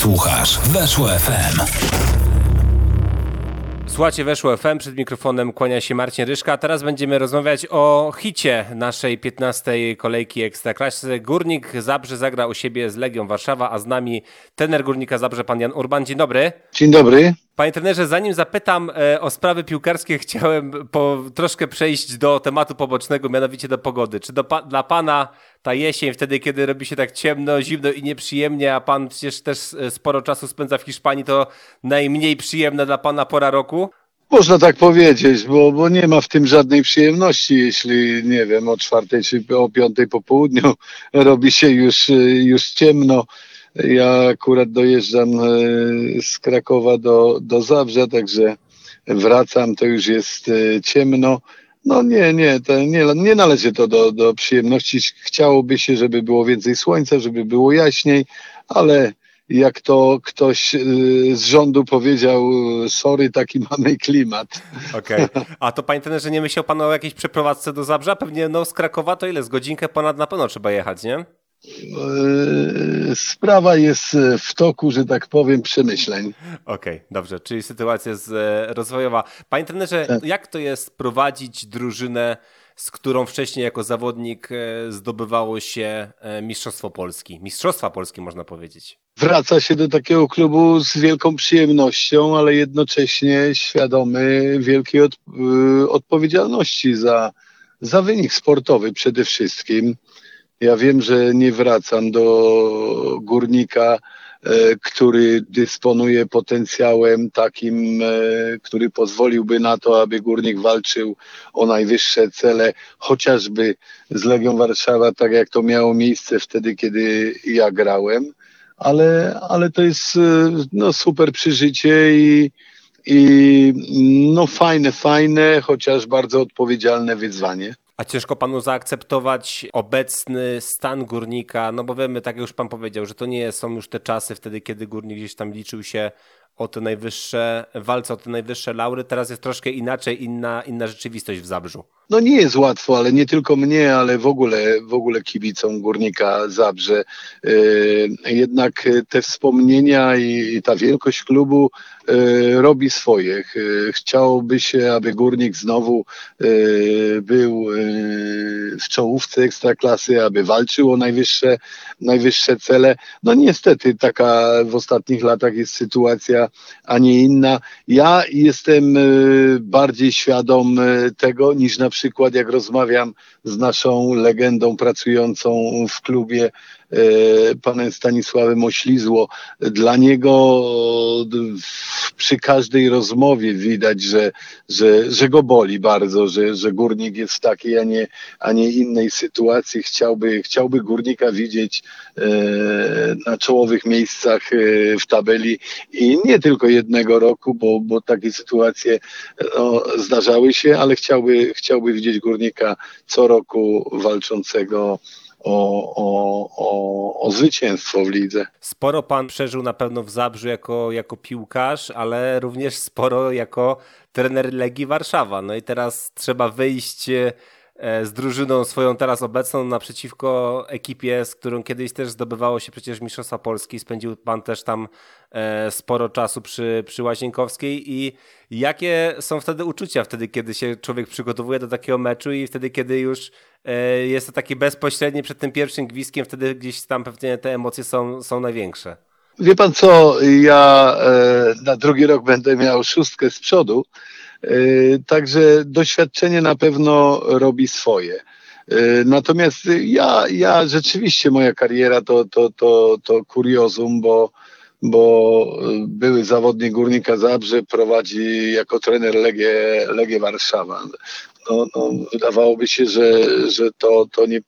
Słuchasz Weszło FM. Słuchajcie, weszło FM, przed mikrofonem kłania się Marcin Ryszka, teraz będziemy rozmawiać o hicie naszej 15. kolejki Ekstraklasy. Górnik Zabrze zagra u siebie z Legią Warszawa, a z nami tener Górnika Zabrze, pan Jan Urban. Dzień dobry. Dzień dobry. Panie trenerze, zanim zapytam e, o sprawy piłkarskie, chciałem po, troszkę przejść do tematu pobocznego, mianowicie do pogody. Czy do, dla pana ta jesień, wtedy kiedy robi się tak ciemno, zimno i nieprzyjemnie, a pan przecież też e, sporo czasu spędza w Hiszpanii, to najmniej przyjemna dla pana pora roku? Można tak powiedzieć, bo, bo nie ma w tym żadnej przyjemności, jeśli, nie wiem, o czwartej czy o piątej po południu robi się już, e, już ciemno ja akurat dojeżdżam e, z Krakowa do, do Zabrza, także wracam, to już jest e, ciemno. No nie, nie, to nie, nie należy to do, do przyjemności. Chciałoby się, żeby było więcej słońca, żeby było jaśniej, ale jak to ktoś e, z rządu powiedział, sorry, taki mamy klimat. Okej. Okay. A to panie trenerze, nie myślał pan o jakiejś przeprowadzce do Zabrza? Pewnie no z Krakowa to ile? Z godzinkę ponad na pewno trzeba jechać, nie? Yy, sprawa jest w toku, że tak powiem, przemyśleń. Okej, okay, dobrze, czyli sytuacja jest e, rozwojowa. Panie trenerze, tak. jak to jest prowadzić drużynę, z którą wcześniej jako zawodnik e, zdobywało się e, Mistrzostwo Polski? Mistrzostwa Polski można powiedzieć. Wraca się do takiego klubu z wielką przyjemnością, ale jednocześnie świadomy wielkiej od, odpowiedzialności za, za wynik sportowy przede wszystkim. Ja wiem, że nie wracam do górnika, e, który dysponuje potencjałem takim, e, który pozwoliłby na to, aby górnik walczył o najwyższe cele, chociażby z Legią Warszawa, tak jak to miało miejsce wtedy, kiedy ja grałem. Ale, ale to jest e, no, super przeżycie i, i no fajne, fajne, chociaż bardzo odpowiedzialne wyzwanie. A ciężko panu zaakceptować obecny stan górnika, no bo wiemy, tak jak już pan powiedział, że to nie są już te czasy wtedy, kiedy górnik gdzieś tam liczył się o te najwyższe, walce o te najwyższe laury. Teraz jest troszkę inaczej, inna, inna rzeczywistość w Zabrzu. No nie jest łatwo, ale nie tylko mnie, ale w ogóle, w ogóle kibicom Górnika Zabrze. Yy, jednak te wspomnienia i ta wielkość klubu yy, robi swoje. Yy, chciałoby się, aby Górnik znowu był w czołówce ekstraklasy, aby walczył o najwyższe, najwyższe cele. No niestety taka w ostatnich latach jest sytuacja, a nie inna. Ja jestem bardziej świadom tego niż na przykład jak rozmawiam z naszą legendą pracującą w klubie E, panem Stanisławem Oślizło. Dla niego przy każdej rozmowie widać, że, że, że go boli bardzo, że, że górnik jest w takiej, a nie, a nie innej sytuacji. Chciałby, chciałby górnika widzieć na czołowych miejscach e, w tabeli i nie tylko jednego roku, bo, bo takie sytuacje no, zdarzały się, ale chciałby, chciałby widzieć górnika co roku walczącego o, o, o, o zwycięstwo w lidze. Sporo pan przeżył na pewno w Zabrzu jako, jako piłkarz, ale również sporo jako trener Legii Warszawa. No i teraz trzeba wyjść e, z drużyną swoją teraz obecną naprzeciwko ekipie, z którą kiedyś też zdobywało się przecież Mistrzostwa Polski. Spędził pan też tam e, sporo czasu przy, przy Łazienkowskiej i jakie są wtedy uczucia, wtedy kiedy się człowiek przygotowuje do takiego meczu i wtedy kiedy już E, jest to taki bezpośredni przed tym pierwszym gwizdkiem, wtedy gdzieś tam pewnie te emocje są, są największe. Wie pan co, ja e, na drugi rok będę miał szóstkę z przodu, e, także doświadczenie na pewno robi swoje. Natomiast ja, ja rzeczywiście moja kariera to, to, to, to kuriozum, bo, bo były zawodnik Górnika Zabrze prowadzi jako trener Legię, Legię Warszawa no, no, wydawałoby się, że, że to, to nie,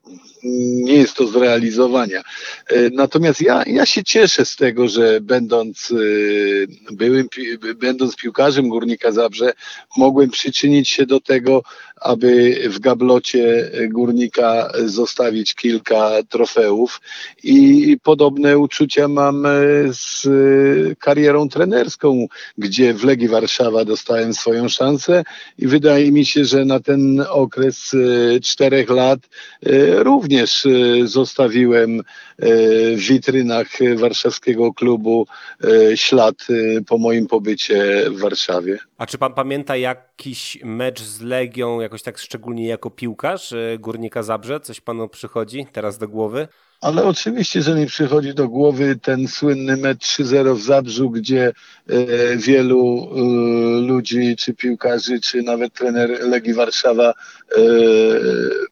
nie jest to zrealizowania. E, natomiast ja, ja się cieszę z tego, że będąc e, byłym, będąc piłkarzem Górnika Zabrze, mogłem przyczynić się do tego, aby w gablocie Górnika zostawić kilka trofeów i podobne uczucia mam e, z karierą trenerską, gdzie w Legii Warszawa dostałem swoją szansę i wydaje mi się, że na ten okres czterech lat również zostawiłem w witrynach warszawskiego klubu ślad po moim pobycie w Warszawie. A czy pan pamięta jakiś mecz z Legią, jakoś tak szczególnie jako piłkarz Górnika Zabrze? Coś panu przychodzi teraz do głowy? Ale oczywiście, że mi przychodzi do głowy ten słynny mecz 3-0 w Zabrzu, gdzie e, wielu e, ludzi, czy piłkarzy, czy nawet trener Legii Warszawa e,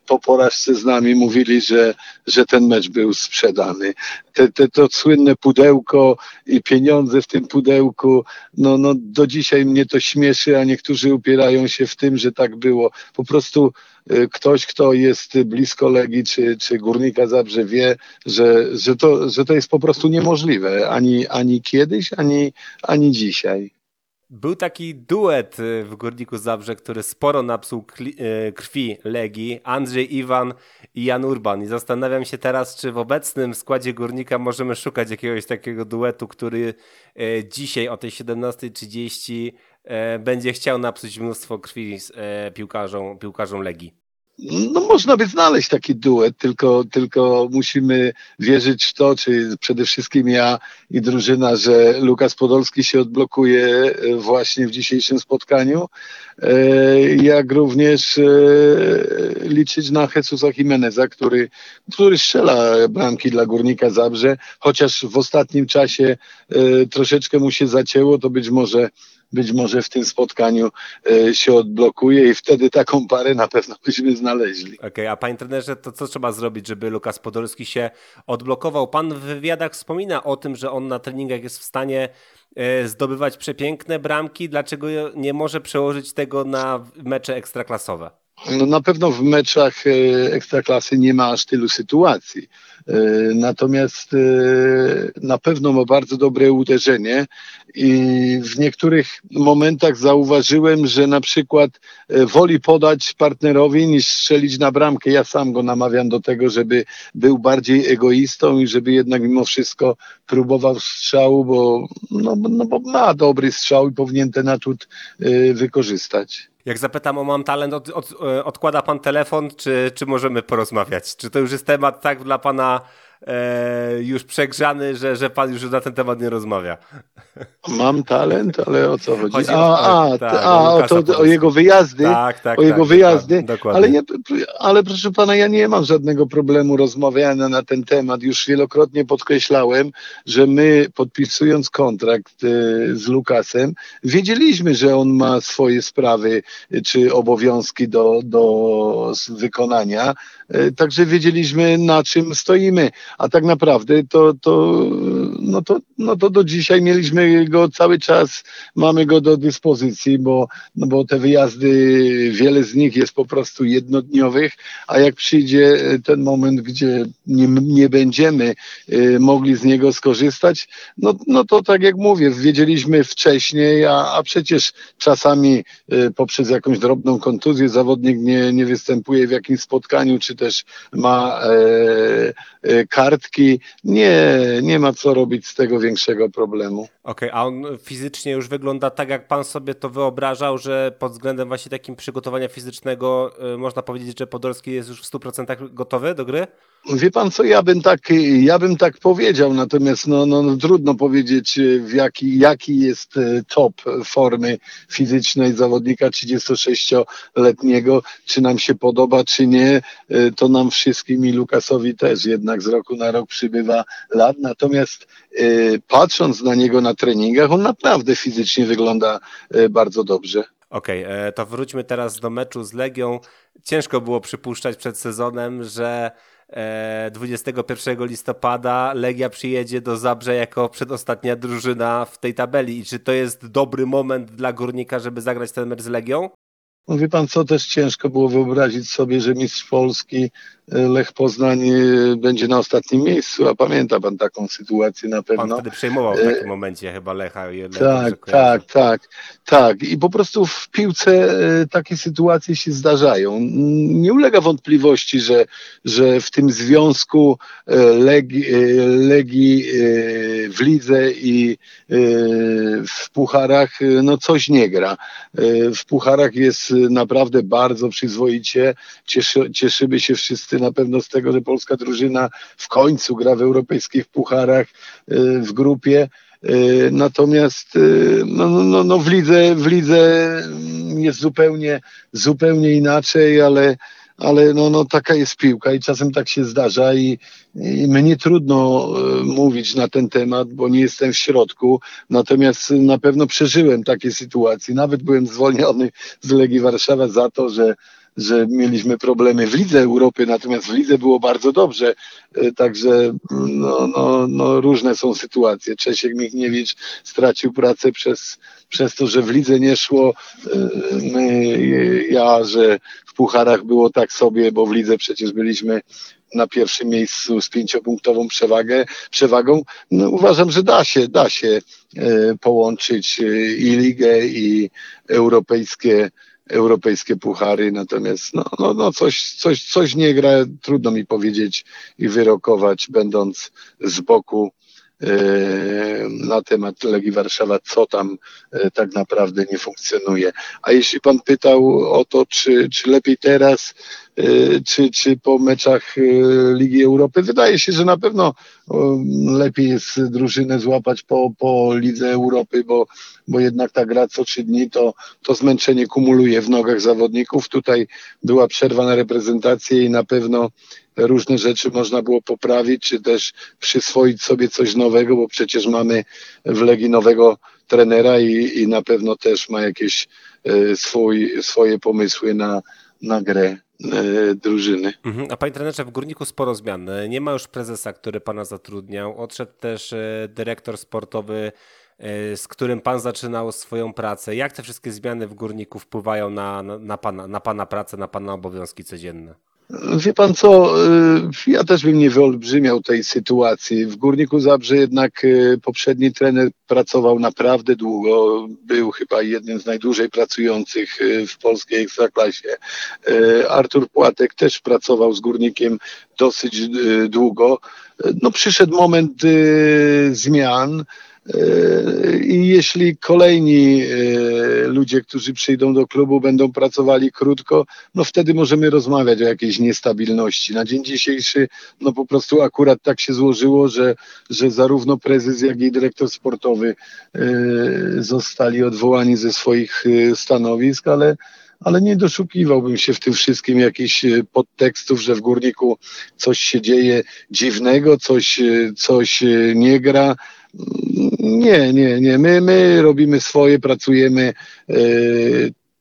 po porażce z nami mówili, że, że ten mecz był sprzedany. Te, te, to słynne pudełko i pieniądze w tym pudełku, no, no do dzisiaj mnie to śmieszy, a niektórzy upierają się w tym, że tak było. Po prostu ktoś, kto jest blisko Legii czy, czy Górnika Zabrze wie, że, że, to, że to jest po prostu niemożliwe ani, ani kiedyś, ani, ani dzisiaj. Był taki duet y, w Górniku Zabrze, który sporo napsuł y, krwi Legii, Andrzej Iwan i Jan Urban. I zastanawiam się teraz, czy w obecnym składzie Górnika możemy szukać jakiegoś takiego duetu, który dzisiaj o tej 17.30 będzie chciał napsuć mnóstwo krwi piłkarzom, piłkarzom Legii. No można by znaleźć taki duet, tylko, tylko musimy wierzyć w to, czy przede wszystkim ja i drużyna, że Lukas Podolski się odblokuje e, właśnie w dzisiejszym spotkaniu, e, jak również e, liczyć na Jesusa Jimeneza, który, który strzela bramki dla Górnika Zabrze, chociaż w ostatnim czasie troszeczkę mu się zacięło, to być może być może w tym spotkaniu e, się odblokuje i wtedy taką parę na pewno byśmy znaleźli. Okej, okay, a panie trenerze, to co trzeba zrobić, żeby Lukas Podolski się odblokował? Pan w wywiadach wspomina o tym, że on na treningach jest w stanie e, zdobywać przepiękne bramki. Dlaczego nie może przełożyć tego na mecze ekstraklasowe? No na pewno w meczach e, ekstraklasy nie ma aż tylu sytuacji. E, natomiast e, na pewno ma bardzo dobre uderzenie i w niektórych momentach zauważyłem, że na przykład woli podać partnerowi niż strzelić na bramkę. Ja sam go namawiam do tego, żeby był bardziej egoistą i żeby jednak mimo wszystko próbował strzału, bo, no, no bo ma dobry strzał i powinien ten atut wykorzystać. Jak zapytam o mam talent, od, od, e, odkłada pan telefon, czy, czy możemy porozmawiać? Czy to już jest temat tak dla pana e, już przegrzany, że, że pan już na ten temat nie rozmawia. Mam talent, ale o co chodzi? chodzi a, o, a, tak, a o, to, o, jego wyjazdy. Tak, tak, o jego tak, wyjazdy. Ale, nie, ale proszę pana, ja nie mam żadnego problemu rozmawiania na ten temat. Już wielokrotnie podkreślałem, że my podpisując kontrakt y, z Lukasem, wiedzieliśmy, że on ma swoje sprawy y, czy obowiązki do, do wykonania. Y, także wiedzieliśmy, na czym stoimy a tak naprawdę to, to, no to, no to do dzisiaj mieliśmy go cały czas, mamy go do dyspozycji, bo, no bo te wyjazdy, wiele z nich jest po prostu jednodniowych, a jak przyjdzie ten moment, gdzie nie, nie będziemy y, mogli z niego skorzystać, no, no to tak jak mówię, wiedzieliśmy wcześniej, a, a przecież czasami y, poprzez jakąś drobną kontuzję zawodnik nie, nie występuje w jakimś spotkaniu, czy też ma e, e, kartki. Nie, nie ma co robić z tego większego problemu. Okej, okay, a on fizycznie już wygląda tak, jak pan sobie to wyobrażał, że pod względem właśnie takim przygotowania fizycznego y, można powiedzieć, że Podolski jest już w 100% gotowy do gry? Wie pan co, ja bym tak, ja bym tak powiedział, natomiast no, no, no trudno powiedzieć, w jaki, jaki jest y, top formy fizycznej zawodnika 36-letniego, czy nam się podoba, czy nie, to nam wszystkim i Lukasowi też jednak z roku na rok przybywa lat, natomiast patrząc na niego na treningach, on naprawdę fizycznie wygląda bardzo dobrze. Okej, okay, e, to wróćmy teraz do meczu z Legią. Ciężko było przypuszczać przed sezonem, że 21 e, listopada Legia przyjedzie do Zabrze jako przedostatnia drużyna w tej tabeli. I czy to jest dobry moment dla górnika, żeby zagrać ten mecz z Legią? Mówi pan, co też ciężko było wyobrazić sobie, że mistrz Polski Lech Poznań będzie na ostatnim miejscu, a pamięta pan taką sytuację na pewno. Pan wtedy przejmował w takim momencie chyba Lecha. Tak, tak, tak, tak. I po prostu w piłce takie sytuacje się zdarzają. Nie ulega wątpliwości, że, że w tym związku Legii, Legii w lidze i w pucharach no coś nie gra. W pucharach jest naprawdę bardzo przyzwoicie. Cieszy, cieszymy się wszyscy na pewno z tego, że polska drużyna w końcu gra w europejskich pucharach w grupie. Natomiast no, no, no w, lidze, w lidze jest zupełnie, zupełnie inaczej, ale ale no, no taka jest piłka i czasem tak się zdarza i, i mnie trudno mówić na ten temat, bo nie jestem w środku, natomiast na pewno przeżyłem takie sytuacje. Nawet byłem zwolniony z Legii Warszawa za to, że że mieliśmy problemy w Lidze Europy, natomiast w Lidze było bardzo dobrze. E, także no, no, no, różne są sytuacje. Czesiek Michniewicz stracił pracę przez, przez to, że w Lidze nie szło. E, my, ja, że w pucharach było tak sobie, bo w Lidze przecież byliśmy na pierwszym miejscu z pięciopunktową przewagę, przewagą. No, uważam, że da się, da się e, połączyć i ligę, i europejskie europejskie puchary, natomiast no, no, no coś, coś, coś nie gra, trudno mi powiedzieć i wyrokować, będąc z boku e, na temat Legii Warszawa, co tam e, tak naprawdę nie funkcjonuje. A jeśli pan pytał o to, czy, czy lepiej teraz, czy, czy po meczach Ligi Europy, wydaje się, że na pewno lepiej jest drużynę złapać po, po Lidze Europy, bo, bo jednak ta gra co trzy dni to, to zmęczenie kumuluje w nogach zawodników. Tutaj była przerwa na reprezentację i na pewno różne rzeczy można było poprawić, czy też przyswoić sobie coś nowego, bo przecież mamy w Legii nowego trenera i, i na pewno też ma jakieś swój, swoje pomysły na, na grę drużyny. Mhm. A panie trenerze, w Górniku sporo zmian. Nie ma już prezesa, który pana zatrudniał. Odszedł też e, dyrektor sportowy, z którym pan zaczynał swoją pracę. Jak te wszystkie zmiany w Górniku wpływają na, na, pana, na pana pracę, na pana obowiązki codzienne? Wie pan co, y, ja też bym nie wyolbrzymiał tej sytuacji. W Górniku Zabrze jednak y, poprzedni trener pracował naprawdę długo. Był chyba jednym z najdłużej pracujących y, w polskiej ekstraklasie. Artur Płatek też pracował z Górnikiem dosyć długo. No przyszedł moment zmian. I jeśli kolejni e, ludzie, którzy przyjdą do klubu, będą pracowali krótko, no wtedy możemy rozmawiać o jakiejś niestabilności. Na dzień dzisiejszy, no po prostu akurat tak się złożyło, że, że zarówno prezes, jak i dyrektor sportowy e, zostali odwołani ze swoich e, stanowisk, ale ale nie doszukiwałbym się w tym wszystkim jakichś podtekstów, że w górniku coś się dzieje dziwnego, coś, coś nie gra. Nie, nie, nie. My, my robimy swoje, pracujemy e,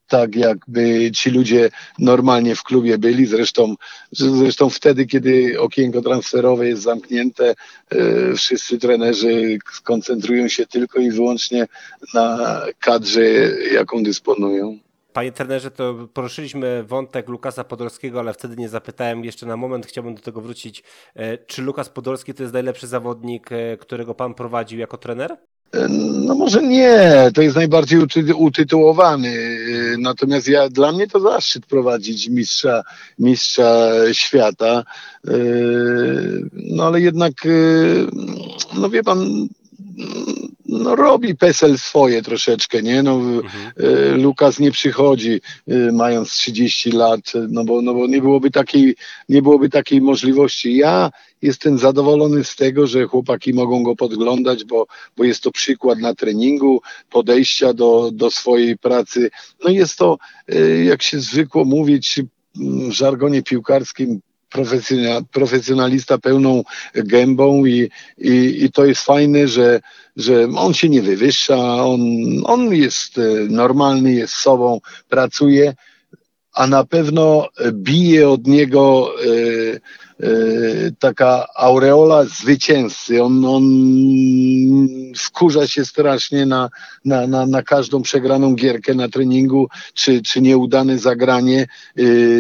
tak, jakby ci ludzie normalnie w klubie byli. Zresztą, zresztą wtedy, kiedy okienko transferowe jest zamknięte, e, wszyscy trenerzy skoncentrują się tylko i wyłącznie na kadrze, jaką dysponują. Panie trenerze, to poruszyliśmy wątek Lukasa Podolskiego, ale wtedy nie zapytałem jeszcze na moment, chciałbym do tego wrócić. E, czy Lukas Podolski to jest najlepszy zawodnik, e, którego pan prowadził jako trener? E, no może nie, to jest najbardziej utytułowany. Natomiast ja, dla mnie to zaszczyt prowadzić mistrza, mistrza świata. No ale jednak, no wie pan, no robi PESEL swoje troszeczkę, nie? No, mhm. E, Lukas nie przychodzi e, mając 30 lat, no bo, no bo nie, byłoby takiej, nie byłoby takiej możliwości. Ja jestem zadowolony z tego, że chłopaki mogą go podglądać, bo, bo jest to przykład na treningu, podejścia do, do swojej pracy. No jest to, e, jak się zwykło mówić w żargonie piłkarskim, profesjonalista pełną gębą i, i, i to jest fajne, że, że on się nie wywyższa, on, on jest e, normalny, jest sobą, pracuje, a na pewno bije od niego, e, taka aureola zwycięzcy. On, on wkurza się strasznie na, na, na, na każdą przegraną gierkę na treningu, czy, czy nieudane zagranie.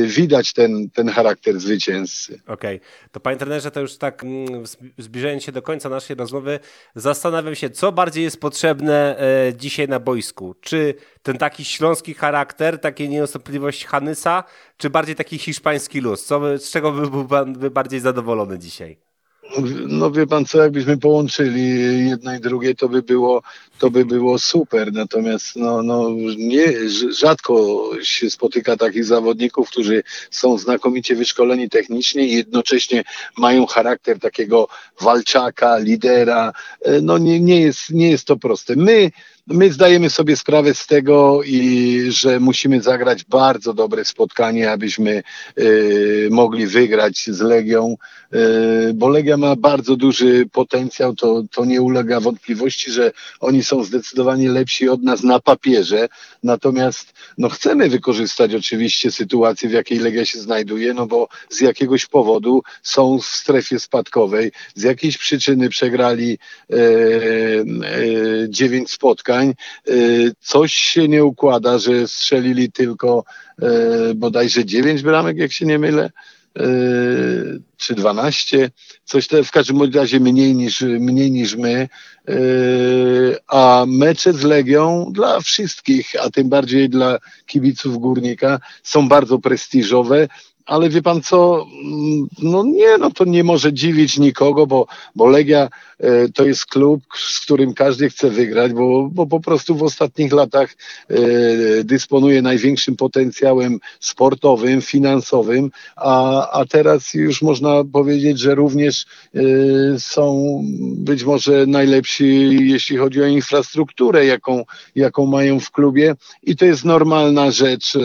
Widać ten, ten charakter zwycięzcy. Okej, okay. to panie trenerze, to już tak mm, zbliżając się do końca naszej rozmowy, zastanawiam się, co bardziej jest potrzebne e, dzisiaj na boisku. Czy ten taki śląski charakter, taka nieustępliwość Hanysa, czy bardziej taki hiszpański luz? Co, z czego by był pan by bardziej zadowolony dzisiaj? No wie pan co, jakbyśmy połączyli jedno i drugie, to by było, to by było super. Natomiast no, no, nie, rzadko się spotyka takich zawodników, którzy są znakomicie wyszkoleni technicznie i jednocześnie mają charakter takiego walczaka, lidera. No nie, nie, jest, nie jest to proste. My My zdajemy sobie sprawę z tego i że musimy zagrać bardzo dobre spotkanie, abyśmy y, mogli wygrać z Legią, y, bo Legia ma bardzo duży potencjał, to, to nie ulega wątpliwości, że oni są zdecydowanie lepsi od nas na papierze, natomiast no, chcemy wykorzystać oczywiście sytuację, w jakiej Legia się znajduje, no bo z jakiegoś powodu są w strefie spadkowej, z jakiejś przyczyny przegrali y, dziewięć spotkań, Y, coś się nie układa, że strzelili tylko y, bodajże 9 bramek, jak się nie mylę y, czy 12, coś te, w każdym razie mniej niż, mniej niż my, a mecze z Legią dla wszystkich, a tym bardziej dla kibiców Górnika są bardzo prestiżowe ale wie pan co, mm, no nie, no to nie może dziwić nikogo, bo, bo Legia e, to jest klub, z którym każdy chce wygrać, bo, bo po prostu w ostatnich latach e, dysponuje największym potencjałem sportowym, finansowym, a, a teraz już można powiedzieć, że również e, są być może najlepsi, jeśli chodzi o infrastrukturę, jaką, jaką mają w klubie. I to jest normalna rzecz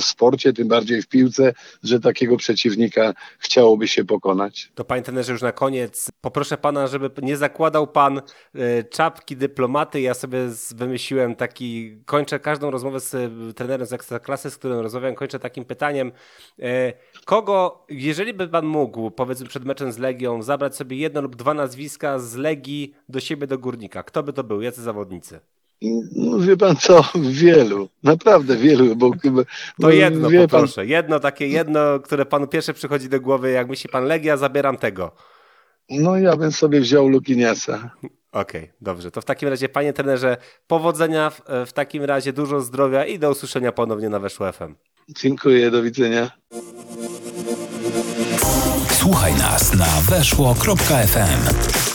w sporcie, tym bardziej w piłce, że takiego przeciwnika chciałoby się pokonać. To panie trenerze, już na koniec poproszę pana, żeby nie zakładał pan e, czapki dyplomaty. Ja sobie wymyśliłem taki, kończę każdą rozmowę z e, trenerem z Ekstraklasy, z którym rozmawiam, kończę takim pytaniem. E, kogo, jeżeli by pan mógł, powiedzmy przed meczem z Legią, zabrać sobie jedno lub dwa nazwiska z Legii do siebie do Górnika, kto by to był? Jacy zawodnicy? No wie pan co, wielu, naprawdę wielu, bo To jedno wie poproszę, pan... jedno takie jedno, które panu pierwsze przychodzi do głowy, jak myśli pan Legia, zabieram tego. No ja bym sobie wziął Lukiniasa. Okej, okay, dobrze. To w takim razie, panie trenerze, powodzenia, w, w, takim razie dużo zdrowia i do usłyszenia ponownie na Weszło FM. Dziękuję, do widzenia. Słuchaj nas na weszło.fm.